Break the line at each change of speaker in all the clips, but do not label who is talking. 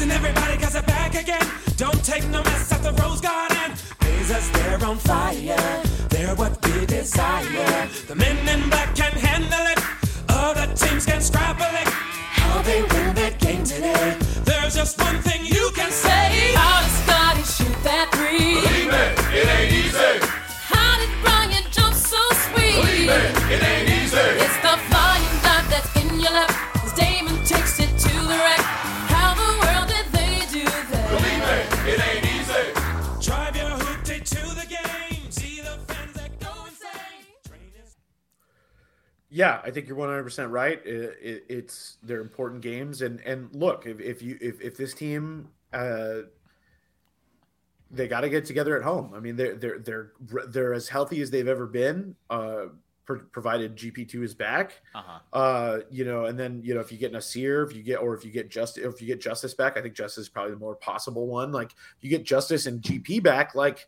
Listen, everybody, cause they're back again. Don't take no mess at the Rose Garden. Blazers, they're on fire. They're what we desire. The men in black can handle it. Other teams can scrabble it. How they win that game today. There's just one thing
Yeah, I think you're 100 percent right. It, it, it's they're important games, and and look, if, if you if, if this team, uh, they got to get together at home. I mean, they're they're they're they're as healthy as they've ever been, uh, pro- provided GP two is back.
Uh-huh.
Uh, you know, and then you know if you get Nassir, if you get or if you get just if you get Justice back, I think Justice is probably the more possible one. Like if you get Justice and GP back, like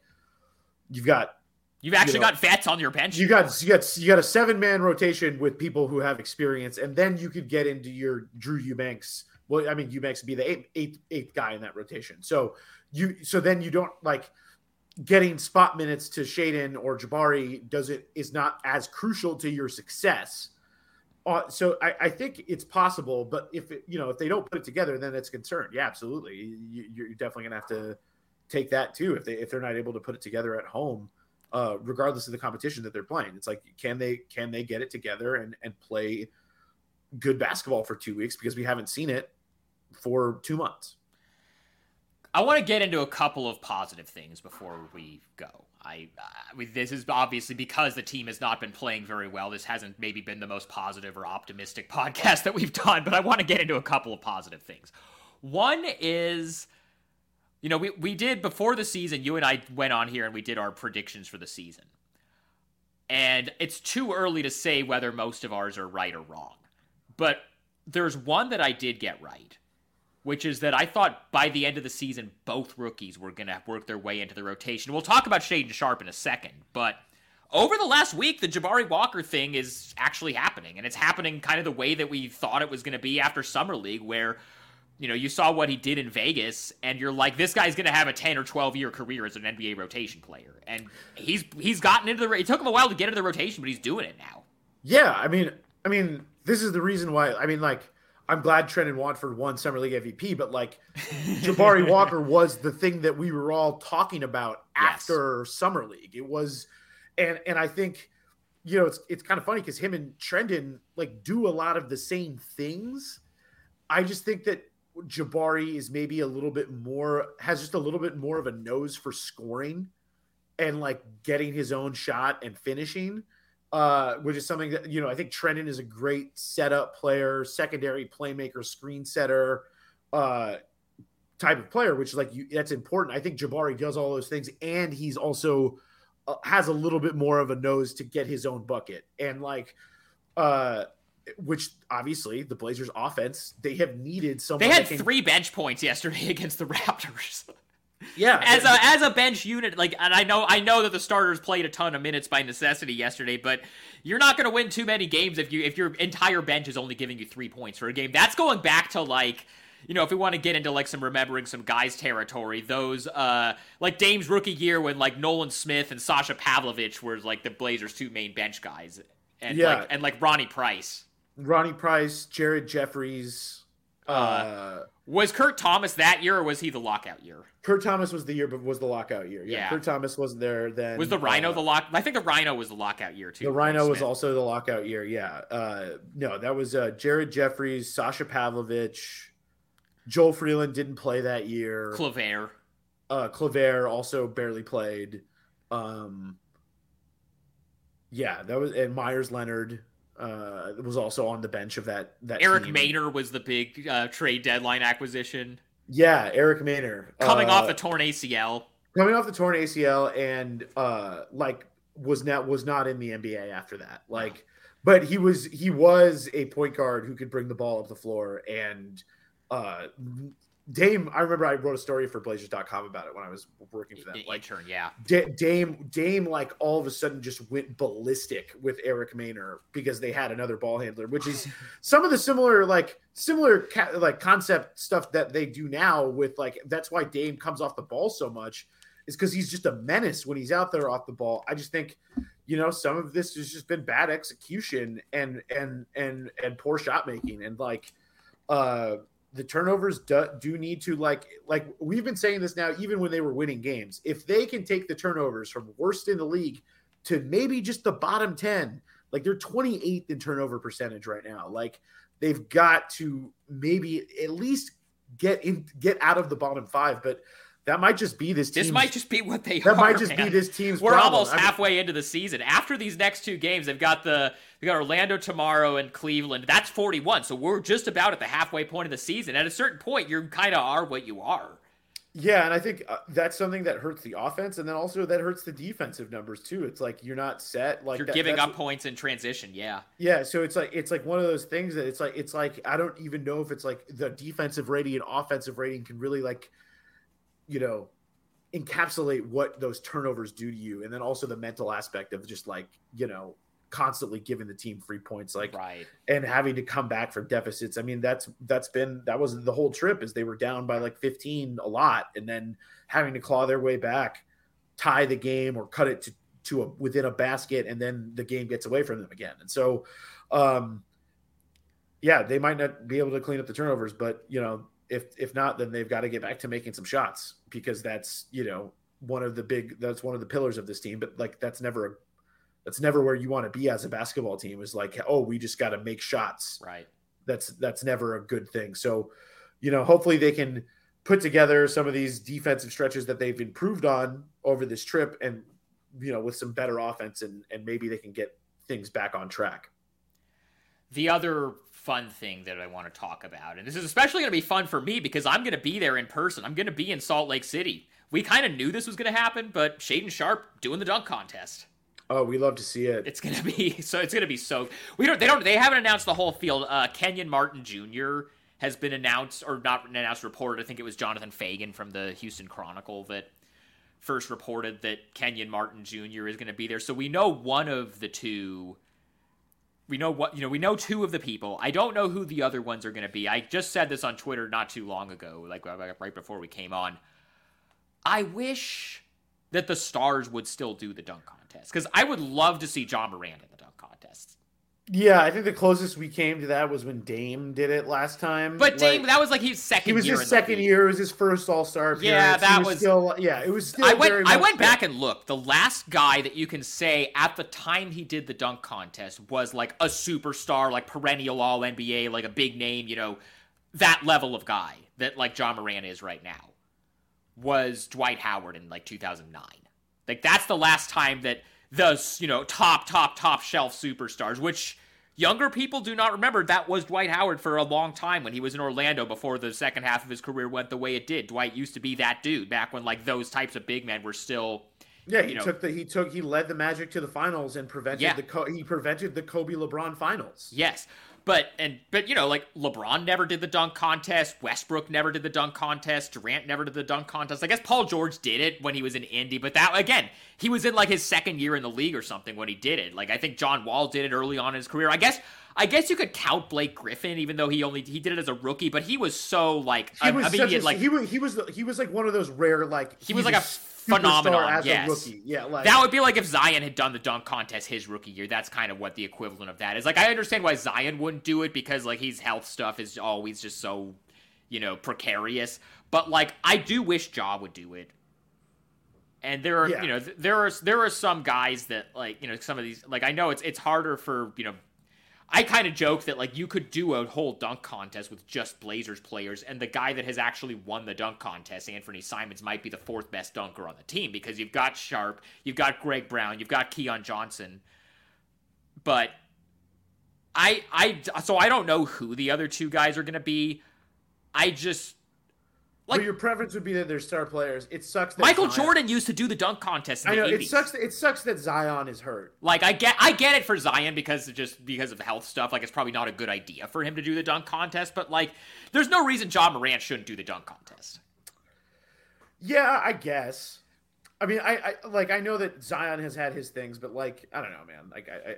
you've got
You've actually
know,
got vets on your bench.
you got you got you got a seven man rotation with people who have experience, and then you could get into your Drew Eubanks. Well, I mean Eubanks would be the eighth, eighth eighth guy in that rotation. So you so then you don't like getting spot minutes to Shaedon or Jabari does it is not as crucial to your success. Uh, so I, I think it's possible, but if it, you know if they don't put it together, then it's concerned. Yeah, absolutely. You, you're definitely gonna have to take that too if they if they're not able to put it together at home uh, regardless of the competition that they're playing. It's like can they can they get it together and and play good basketball for two weeks because we haven't seen it for two months.
I want to get into a couple of positive things before we go. I, I mean, this is obviously because the team has not been playing very well. This hasn't maybe been the most positive or optimistic podcast that we've done, but I want to get into a couple of positive things. One is, you know, we, we did before the season, you and I went on here and we did our predictions for the season. And it's too early to say whether most of ours are right or wrong. But there's one that I did get right which is that I thought by the end of the season, both rookies were going to work their way into the rotation. We'll talk about Shaedon Sharpe in a second, but over the last week, the Jabari Walker thing is actually happening, and it's happening kind of the way that we thought it was going to be after Summer League, where you know you saw what he did in Vegas, and you're like, this guy's going to have a 10 or 12 year career as an NBA rotation player, and he's he's gotten into the. It took him a while to get into the rotation, but he's doing it now.
Yeah, I mean, I mean, this is the reason why. I mean, like, I'm glad Trendon Watford won Summer League MVP, but like, Jabari Walker was the thing that we were all talking about
Yes.
after Summer League. It was, and and I think, you know, it's it's kind of funny because him and Trendon like do a lot of the same things. I just think that Jabari is maybe a little bit more has just a little bit more of a nose for scoring and like getting his own shot and finishing uh, which is something that you know I think Trendon is a great setup player, secondary playmaker, screen setter, uh, type of player, which is like you, that's important. I think Jabari does all those things, and he's also uh, has a little bit more of a nose to get his own bucket, and like, uh, which obviously the Blazers' offense they have needed someone.
They had
can-
three bench points yesterday against the Raptors.
yeah,
as a as a bench unit like and I know I know that the starters played a ton of minutes by necessity yesterday but you're not going to win too many games if you if your entire bench is only giving you 3 points for a game that's going back to like you know if we want to get into like some remembering some guys territory those uh like Dame's rookie year when like Nolan Smith and Sasha Pavlovic were like the Blazers two main bench guys and
Yeah.
like and like Ronnie Price
Ronnie Price, Jared Jeffries. Uh,
was Kurt Thomas that year or was he the lockout year
Kurt Thomas was the year, but was the lockout year. Yeah,
Yeah.
Kurt Thomas wasn't there then.
was the Rhino
uh,
the lock I think the Rhino was the lockout year too
The Rhino was also the lockout year. Yeah. Uh, no, that was uh, Jared Jeffries, Sasha Pavlovic, Joel Freeland didn't play that year.
Claver
uh, Claver also barely played. Um, yeah, that was and Meyers Leonard uh, was also on the bench of that. That
Eric
team.
Maynor was the big uh, trade deadline acquisition.
Yeah, Eric Maynor
Coming
uh,
off the torn ACL.
coming off the torn ACL and uh like was not was not in the NBA after that. Like but he was he was a point guard who could bring the ball up the floor and uh Dame, I remember I wrote a story for Blazers.com about it when I was working for them.
The
Like
intern, yeah.
Da- Dame, Dame, like all of a sudden just went ballistic with Eric Maynor because they had another ball handler, which is some of the similar, like similar, ca- like concept stuff that they do now. With like that's why Dame comes off the ball so much, is because he's just a menace when he's out there off the ball. I just think, you know, some of this has just been bad execution and and and and poor shot making and like, uh the turnovers do, do need to like like we've been saying this now even when they were winning games. If they can take the turnovers from worst in the league to maybe just the bottom 10 like they're 28th in turnover percentage right now. Like they've got to maybe at least get in get out of the bottom five. But that might just be this
This might just be what they
that
are.
might just be this team's
We're
problem.
almost
I mean-
halfway into the season. After these next two games, they've got the they got Orlando tomorrow and Cleveland. That's 41. So we're just about at the halfway point of the season. At a certain point, you kind of are what you are.
Yeah, and I think uh, that's something that hurts the offense, and then also that hurts the defensive numbers too. It's like you're not set. Like
You're
that-
giving up points in transition. Yeah.
Yeah, so it's like it's like one of those things that it's like it's like I don't even know if it's like the defensive rating and offensive rating can really like, you know, encapsulate what those turnovers do to you, and then also the mental aspect of just like you know constantly giving the team free points like
Right.
and having to come back from deficits. I mean, that's that's been that was the whole trip is they were down by like 15 a lot and then having to claw their way back, tie the game or cut it to to a, within a basket and then the game gets away from them again. And so um yeah, they might not be able to clean up the turnovers, but you know, if if not then they've got to get back to making some shots because that's, you know, one of the big that's one of the pillars of this team, but like that's never a that's never where you want to be as a basketball team is like oh we just got to make shots.
Right.
that's that's never a good thing. So you know hopefully they can put together some of these defensive stretches that they've improved on over this trip and you know with some better offense and and maybe they can get things back on track
The other fun thing that I want to talk about, and this is especially going to be fun for me because I'm going to be there in person. I'm going to be in Salt Lake City. We kind of knew this was going to happen, but Shaedon Sharpe doing the dunk contest.
oh we love to see it
It's gonna be so. It's gonna be so. We don't. They don't. They haven't announced the whole field. Uh, Kenyon Martin Jr. has been announced, or not announced. Reported. I think it was Jonathan Feigen from the Houston Chronicle that first reported that Kenyon Martin Jr. is going to be there. So we know one of the two. We know what you know. We know two of the people. I don't know who the other ones are going to be. I just said this on Twitter not too long ago, uh, like right before we came on. I wish that the stars would still do the dunk contest because I would love to see Ja Morant in the dunk contest.
Yeah i think the closest we came to that was when dame did it last time
But Dame,
Like,
that was like his second.
he was his second year it was his first all-star appearance.
Yeah, that was-
still yeah it was still
I went. I went back and looked. The last guy that you can say at the time he did the dunk contest was like a superstar, like perennial All NBA, like a big name. You know, that level of guy that like Ja Morant is right now was Dwight Howard in like 2009. Like that's the last time that the you know top top top shelf superstars, which younger people do not remember, that was Dwight Howard for a long time when he was in Orlando before the second half of his career went the way it did. Dwight used to be that dude back when like those types of big men were still
Yeah, he
you know-
took the he took he led the Magic to the finals and prevented
Yeah.
the he prevented the Kobe LeBron finals.
Yes. But and but you know like LeBron never did the dunk contest, Westbrook never did the dunk contest, Durant never did the dunk contest. I guess Paul George did it when he was in Indy, but that again, he was in like his second year in the league or something when he did it. Like I think John Wall did it early on in his career. I guess I guess you could count Blake Griffin even though he only he did it as a rookie, but he was so like
He was such
immediate
a,
like
he was he was he was like one of those rare like
He was like a phenomenon,
as
yes.
a rookie. Yeah, like
that would be like if Zion had done the dunk contest his rookie year. That's kind of what the equivalent of that is. Like I understand why Zion wouldn't do it because like his health stuff is always just so, you know, precarious. But like I do wish Ja would do it. And there are,
Yeah.
you know, th- there are there are some guys that like, you know, some of these like I know it's it's harder for, you know, I kind of joke that like you could do a whole dunk contest with just Blazers players, and the guy that has actually won the dunk contest, Anthony Simons, might be the fourth best dunker on the team because you've got Sharpe, you've got Greg Brown, you've got Keon Johnson, but I I so I don't know who the other two guys are to be. I just
Like
Like-
your preference would be that they're star players. It sucks. That
Michael
Zion-
Jordan used to do the dunk contest in
I know
80s.
it sucks. It sucks that Zion is hurt.
Like I get I get it for Zion because of just because of health stuff. Like it's probably not a good idea for him to do the dunk contest, but like there's no reason Ja Morant shouldn't do the dunk contest.
Yeah, I guess. I mean, I, I like I know that Zion has had his things, but like I don't know, man. Like I I,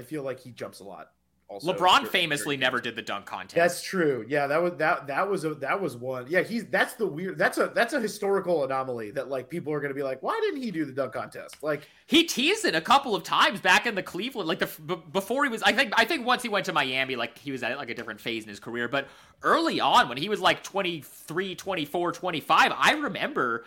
I feel like he jumps a lot. Also,
LeBron famously never
games.
did the dunk contest.
That's true. Yeah, that was that that was a that was one. Yeah, he's that's the weird. That's a that's a historical anomaly that like people are gonna be like, why didn't he do the dunk contest? Like,
he teased it a couple of times back in the Cleveland, like the b- before he was. I think I think once he went to Miami, like he was at like a different phase in his career. But early on, when he was like 23, 24, 25, I remember.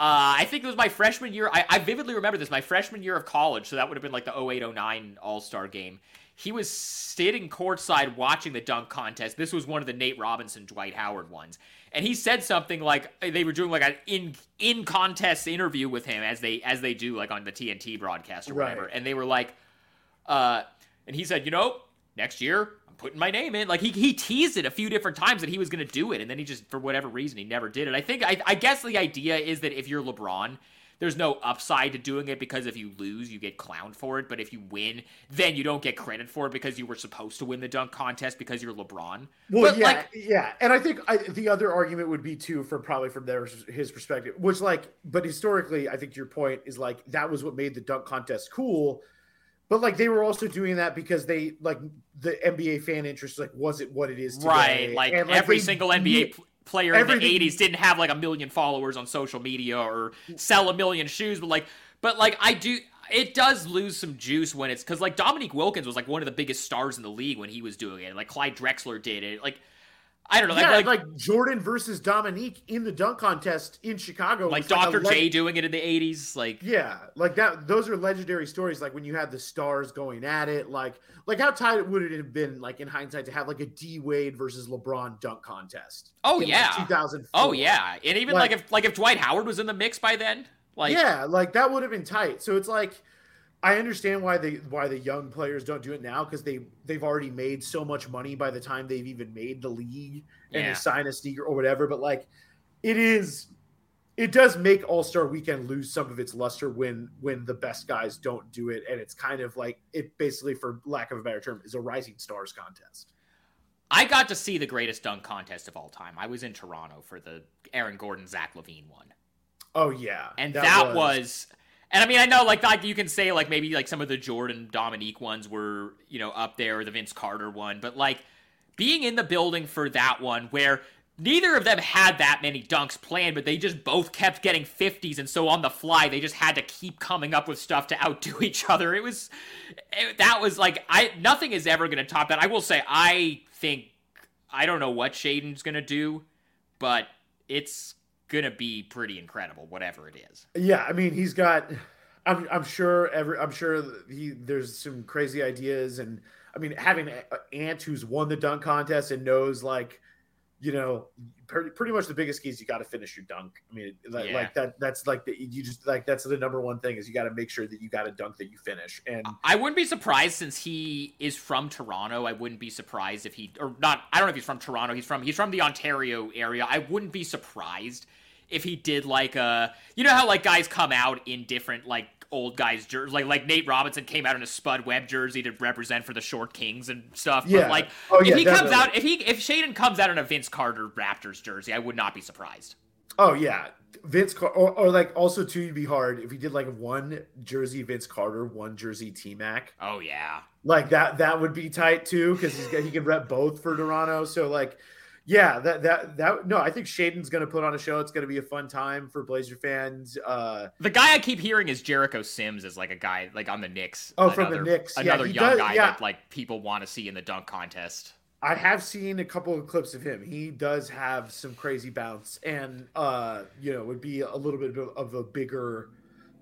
Uh, I think it was my freshman year. I, I vividly remember this. My freshman year of college, so that would have been like the 08 09 All Star game. He was sitting courtside watching the dunk contest. This was one of the Nate Robinson, Dwight Howard ones, and he said something like they were doing like an in in contest interview with him as they as they do like on the TNT broadcast or whatever, and they were like, uh, and he said, you know, next year I'm putting my name in. Like he he teased it a few different times that he was going to do it, and then he just for whatever reason he never did it. I think I I guess the idea is that if you're LeBron. There's no upside to doing it because if you lose, you get clowned for it. But if you win, then you don't get credit for it because you were supposed to win the dunk contest because you're LeBron.
well,
but
yeah,
like,
yeah, and I think I, the other argument would be too, from probably from their his perspective, which like, but historically, I think your point is like that was what made the dunk contest cool. But like they were also doing that because they like the NBA fan interest like was it what it is today?
right, like,
And,
every
they-
single NBA pl- player in the 80s didn't have like a million followers on social media or sell a million shoes, but like, but like I do. It does lose some juice when it's because like Dominique Wilkins was like one of the biggest stars in the league when he was doing it. Like Clyde Drexler did it. Like I don't know,
yeah,
like,
like,
like
Jordan versus Dominique in the dunk contest in Chicago.
like Dr.
leg-
J doing it in the 80s. Like
Yeah, like that. Those are legendary stories. Like when you had the stars going at it. Like, like how tight would it have been, like in hindsight, to have like a D Wade versus LeBron dunk contest?
Oh, yeah.
thousand.
oh yeah, and even like,
Like-
if like if Dwight Howard was in the mix by then, like
yeah, like that would have been tight. So it's like, I understand why the why the young players don't do it now because they they've already made so much money by the time they've even made the league and
Yeah.
they sign a sneaker or whatever. But like, it is. It does make All Star Weekend lose some of its luster when when the best guys don't do it, and it's kind of like it basically, for lack of a better term, is a rising stars contest.
I got to see the greatest dunk contest of all time. I was in Toronto for the Aaron Gordon Zach LaVine one.
Oh yeah,
and that, was, and I mean I know like like you can say like maybe like some of the Jordan Dominique ones were you know up there or the Vince Carter one, but like being in the building for that one where neither of them had that many dunks planned, but they just both kept getting 50s, and so on the fly they just had to keep coming up with stuff to outdo each other. It was it, that was like I nothing is ever gonna top that. I will say I think I don't know what Shaedon's gonna do, but it's gonna be pretty incredible, whatever it is.
Yeah, I mean, he's got. I'm, I'm sure every. I'm sure he. There's some crazy ideas, and I mean, having an aunt who's won the dunk contest and knows like, you know, pretty, pretty much the biggest key is you got to finish your dunk. I mean, like,
Yeah.
like that. That's like the you just like that's the number one thing is you got to make sure that you got a dunk that you finish. And
I wouldn't be surprised since he is from Toronto. I wouldn't be surprised if he or not. I don't know if he's from Toronto. He's from he's from the Ontario area. I wouldn't be surprised if he did like a you know how like guys come out in different like old guys jerseys like like Nate Robinson came out in a Spud Webb jersey to represent for the Short Kings and stuff.
Yeah.
But like
Oh,
if
yeah,
he comes out if he if Shaedon comes out in a Vince Carter Raptors jersey, I would not be surprised.
oh yeah, Vince Car- or, or like also too, you'd be hard if he did like one jersey Vince Carter, one jersey T Mac.
Oh yeah.
like that that would be tight too because he's got, he can rep both for Toronto. So like, yeah, that that that no, I think Shaedon's gonna put on a show. It's gonna be a fun time for Blazer fans. Uh,
The guy I keep hearing is Jericho Sims is like a guy like on the Knicks.
Oh, from the
Another-
Knicks.
Another
he
young
does-
guy
yeah.
that like people want to see in the dunk contest.
I have seen a couple of clips of him. He does have some crazy bounce, and uh, you know, would be a little bit of- of a bigger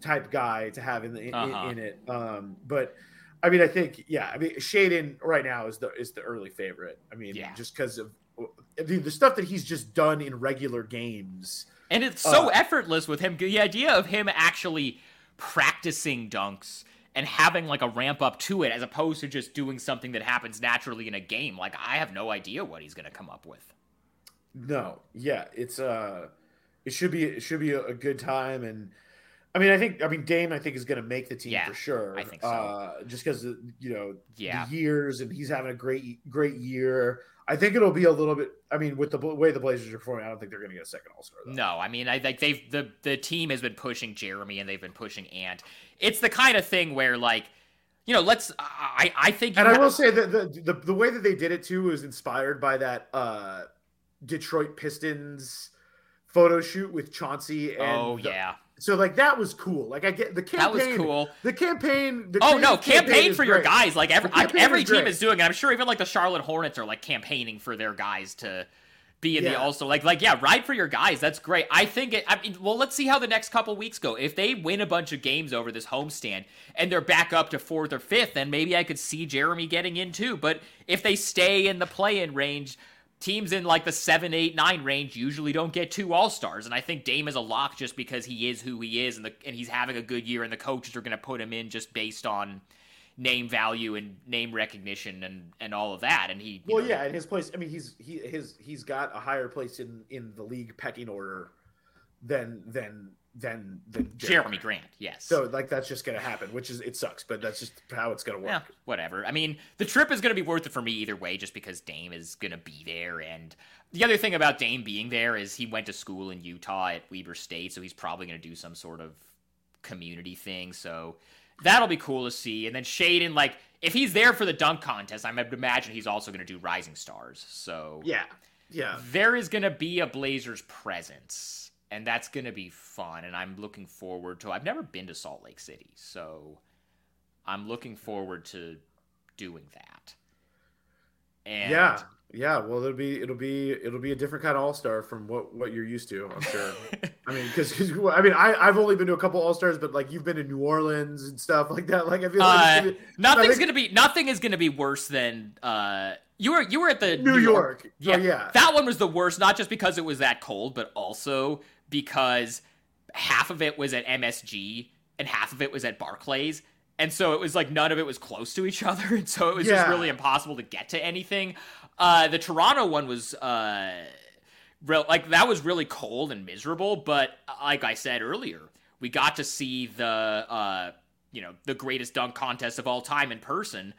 type guy to have in the in,
Uh-huh.
in it. Um, but I mean, I think yeah, I mean, Shaedon right now is the is the early favorite. I mean,
Yeah.
just because of The stuff that he's just done in regular games.
And it's so
Uh,
effortless with him. The idea of him actually practicing dunks and having like a ramp up to it as opposed to just doing something that happens naturally in a game. Like I have no idea what he's going to come up with.
No, yeah, it's uh, it should be it should be a, a good time, and I mean, I think I mean Dame, I think is going to make the team
Yeah,
for sure.
I think so.
uh, just because you know
Yeah.
the years, and he's having a great great year. I think it'll be a little bit. I mean, with the way the Blazers are performing, I don't think they're going to get a second All Star.
No, I mean, I think they've the the team has been pushing Jerami and they've been pushing Ant. It's the kind of thing where like, you know, let's. I I think.
And I
have-
will say that the, the the way that they did it too was inspired by that uh Detroit Pistons photo shoot with Chauncey and
Oh
the-
yeah,
so like that was cool. Like I get the campaign
that was cool.
The campaign the
Oh no,
creative
campaign for your
great.
guys. Like every every
is
team
great.
is doing it. I'm sure even like the Charlotte Hornets are like campaigning for their guys to be in the also like like yeah, ride for your guys. That's great. I think it. I mean, well, let's see how the next couple weeks go. If they win a bunch of games over this homestand and they're back up to fourth or fifth, then maybe I could see Jerami getting in too. But if they stay in the play-in range. Teams in like the seven, eight, nine range usually don't get two All Stars, and I think Dame is a lock just because he is who he is, and the and he's having a good year, and the coaches are going to put him in just based on name value and name recognition and and all of that. And he,
Well,
know,
yeah, and his place. I mean, he's he his he's got a higher place in in the league pecking order than than than than
Jerami Grant, yes.
So like that's just gonna happen, which is it sucks, but that's just how it's gonna work.
yeah, whatever. I mean, the trip is going to be worth it for me either way, just because Dame is going to be there. And the other thing about Dame being there is he went to school in Utah at Weber State, so he's probably going to do some sort of community thing. So that'll be cool to see. And then Shaedon, like, if he's there for the dunk contest, I would imagine he's also going to do Rising Stars. So
Yeah, yeah.
there is going to be a Blazers presence, and that's going to be fun. And I'm looking forward to. I've never been to Salt Lake City, so I'm looking forward to doing that. And
Yeah, yeah. Well, it'll be it'll be it'll be a different kind of All Star from what what you're used to. I'm sure. I mean, because I mean, I I've only been to a couple All Stars, but like you've been to New Orleans and stuff like that. Like I feel like
Uh,
gonna be-
nothing's
think-
gonna be nothing is gonna be worse than uh you were you were at the
New York.
Yeah,
Oh, yeah.
That one was the worst, not just because it was that cold, but also because half of it was at MSG and half of it was at Barclays. And so it was like none of it was close to each other, and so it was just really impossible to get to anything. Uh, the Toronto one was uh, real like that was really cold and miserable, but uh, like I said earlier, we got to see the uh, you know the greatest dunk contest of all time in person.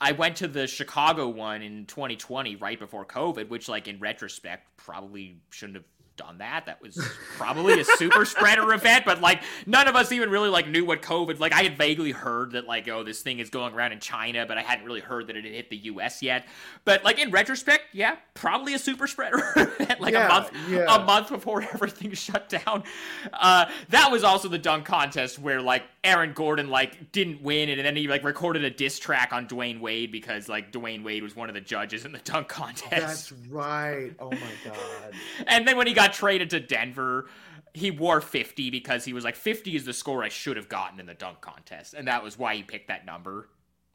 I went to the Chicago one in 2020, right before COVID, which, like, in retrospect, probably shouldn't have done that. That was probably a super spreader event, but like, none of us even really like knew what COVID. Like, I had vaguely heard that like, oh, this thing is going around in China, but I hadn't really heard that it had hit the U.S. yet. But like in retrospect, yeah, probably a super spreader event, like
Yeah,
a month,
yeah.
a month before everything shut down. Uh, that was also the dunk contest where like Aaron Gordon like didn't win it, and then he like recorded a diss track on Dwyane Wade because like Dwyane Wade was one of the judges in the dunk contest.
That's right. Oh my god.
And then when he got traded to Denver, he wore 50 because he was like 50 is the score I should have gotten in the dunk contest, and that was why he picked that number.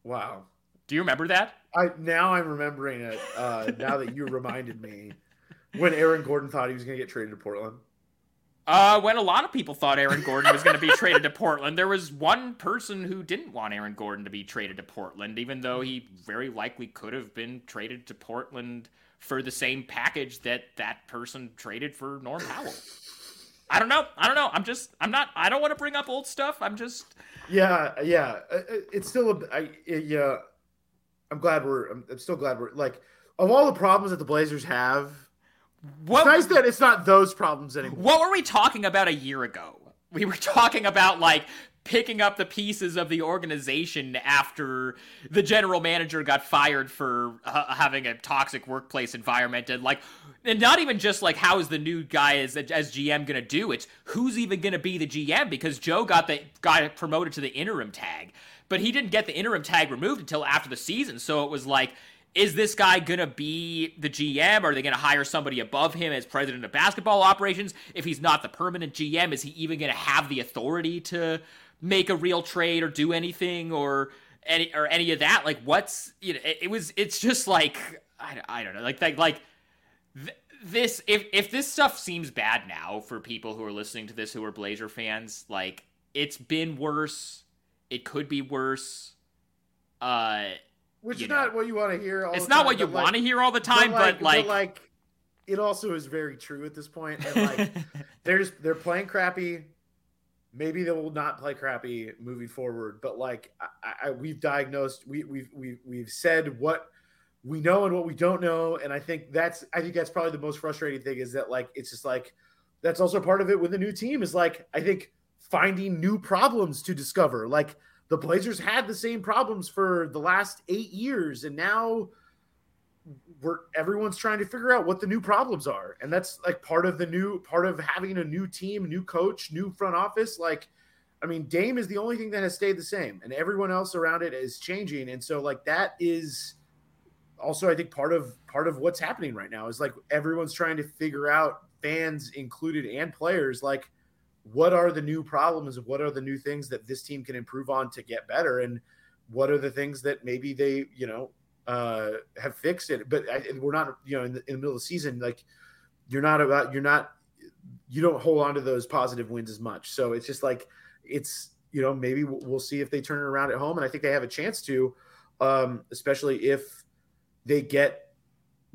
Wow.
Do you remember that?
I now I'm remembering it. Uh, now that you reminded me, when Aaron Gordon thought he was going to get traded to Portland.
Uh, when a lot of people thought Aaron Gordon was going to be traded to Portland, there was one person who didn't want Aaron Gordon to be traded to Portland, even though he very likely could have been traded to Portland for the same package that that person traded for Norm Powell. I don't know. I don't know. I'm just. I'm not. I don't want to bring up old stuff. I'm just.
Yeah, yeah. Uh, uh, It's still a. I, yeah. I'm glad we're. I'm, I'm still glad we're like of all the problems that the Blazers have.
What,
It's nice that it's not those problems anymore.
What were we talking about a year ago? We were talking about like picking up the pieces of the organization after the general manager got fired for uh, having a toxic workplace environment and like and not even just like how is the new guy as as GM going to do it's who's even going to be the GM because Joe got the got promoted to the interim tag. But he didn't get the interim tag removed until after the season. So it was like is this guy gonna be the GM? Are they gonna hire somebody above him as president of basketball operations? If he's not the permanent GM, is he even gonna have the authority to make a real trade or do anything or any or any of that? Like, what's you know? It, it was. It's just like I, I don't know. Like like like th- this. If if this stuff seems bad now for people who are listening to this who are Blazer fans, like it's been worse. It could be worse. Uh
Which is
know.
not what you want to hear. All
it's not
time,
what you
like-
want to hear all the time, but like,
like, it also is very true at this point. And like they're just they're playing crappy. Maybe they will not play crappy moving forward, but like I, I, we've diagnosed, we, we've we've we've said what we know and what we don't know, and I think that's I think that's probably the most frustrating thing is that like it's just like that's also part of it with a new team is like I think finding new problems to discover. Like the Blazers had the same problems for the last eight years, and now we're everyone's trying to figure out what the new problems are. And that's like part of the new part of having a new team new coach new front office. Like i mean dame is the only thing that has stayed the same and everyone else around it is changing. And so like that is also i think part of part of what's happening right now is like everyone's trying to figure out fans included and players like what are the new problems what are the new things that this team can improve on to get better and what are the things that maybe they you know uh, have fixed it. But I, we're not, you know, in the, in the middle of the season, like you're not about, you're not, you don't hold on to those positive wins as much. So it's just like, it's, you know, maybe we'll see if they turn it around at home. And I think they have a chance to, um, especially if they get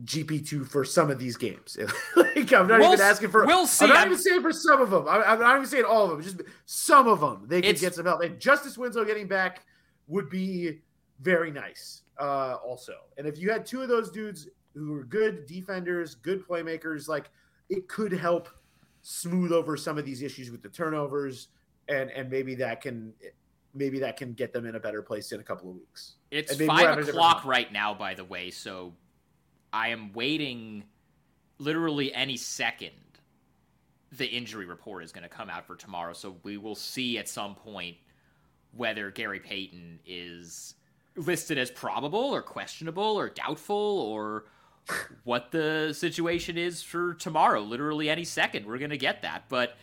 GP2 for some of these games. like, I'm not we'll, even asking for,
we'll see.
I'm not I'm, even saying for some of them. I, am not even saying all of them, just some of them. They could get some help. And Justice Winslow getting back would be very nice uh, also. And if you had two of those dudes who were good defenders, good playmakers, like it could help smooth over some of these issues with the turnovers, and and maybe that can maybe that can get them in a better place in a couple of weeks.
It's five o'clock right now, by the way, so I am waiting literally any second. The injury report is going to come out for tomorrow, so we will see at some point whether Gary Payton is listed as probable or questionable or doubtful or what the situation is for tomorrow. Literally any second, we're gonna get that. But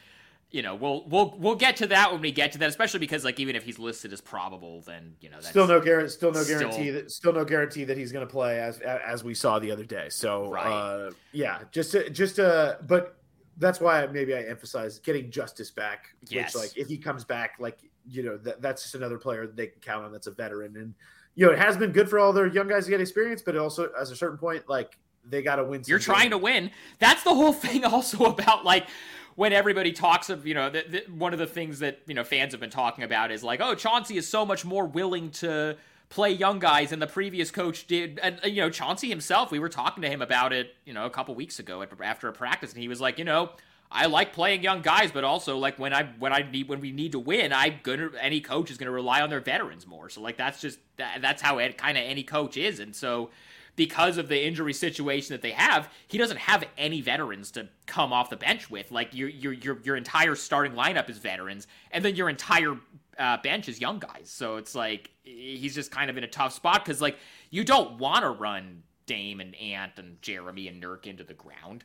you know, we'll we'll we'll get to that when we get to that. Especially because like even if he's listed as probable, then you know
still no guarantee, still no guarantee still, that still no guarantee that he's gonna play as as we saw the other day. So right. uh, yeah, just to, just uh, but that's why maybe I emphasize getting Justice back.
Yes.
Which like if he comes back, like you know that that's just another player that they can count on. That's a veteran and you know, it has been good for all their young guys to get experience, but it also, as a certain point, like they got to win.
You're trying to win. That's the whole thing. Also about like when everybody talks of you know the, the, one of the things that you know fans have been talking about is like, oh, Chauncey is so much more willing to play young guys than the previous coach did. And you know, Chauncey himself, we were talking to him about it, you know, a couple weeks ago after a practice, and he was like, you know. I like playing young guys, but also like when I when I need when we need to win, I'm gonna any coach is gonna rely on their veterans more. So like that's just that, that's how it kind of any coach is, and so because of the injury situation that they have, he doesn't have any veterans to come off the bench with. Like your your your your entire starting lineup is veterans, and then your entire uh, bench is young guys. So it's like he's just kind of in a tough spot because like you don't want to run Dame and Ant and Jerami and Nurk into the ground.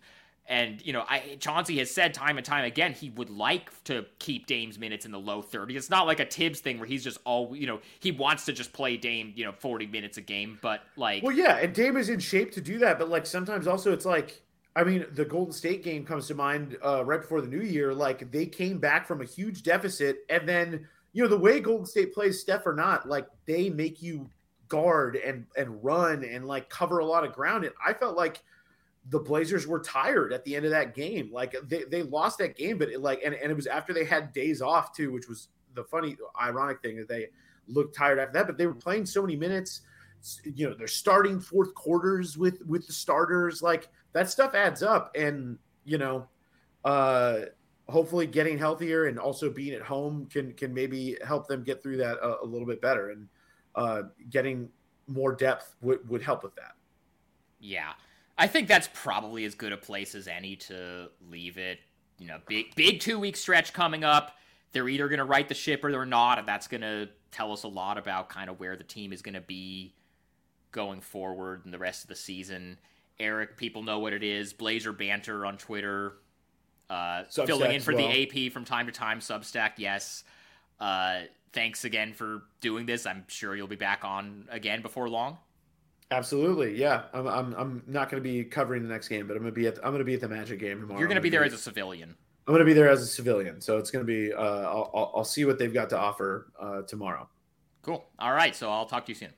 And you know, I, Chauncey has said time and time again he would like to keep Dame's minutes in the low 30s. It's not like a Thibs thing where he's just all you know he wants to just play Dame you know 40 minutes a game, but like
well yeah, and Dame is in shape to do that, but like sometimes also it's like I mean the Golden State game comes to mind uh, right before the new year. Like they came back from a huge deficit, and then you know the way Golden State plays, Steph or not, like they make you guard and and run and like cover a lot of ground. And I felt like the Blazers were tired at the end of that game. Like they, they lost that game, but it like and, and it was after they had days off too, which was the funny ironic thing that they looked tired after that. But they were playing so many minutes. You know, they're starting fourth quarters with with the starters. Like that stuff adds up. And, you know, uh hopefully getting healthier and also being at home can can maybe help them get through that a, a little bit better and uh getting more depth would, would help with that.
Yeah. I think that's probably as good a place as any to leave it. You know, big big two week stretch coming up. They're either going to right the ship or they're not, and that's going to tell us a lot about kind of where the team is going to be going forward in the rest of the season. Eric, people know what it is. Blazer banter on Twitter, uh, filling in for well. the AP from time to time. Substack, yes. Uh, thanks again for doing this. I'm sure you'll be back on again before long.
Absolutely, yeah. I'm, I'm, I'm not going to be covering the next game, but I'm going to be at I'm going to be at the Magic game tomorrow.
You're going to be there as a civilian.
I'm going to be there as a civilian, so it's going to be. Uh, I'll, I'll see what they've got to offer uh, tomorrow.
Cool. All right, so I'll talk to you soon.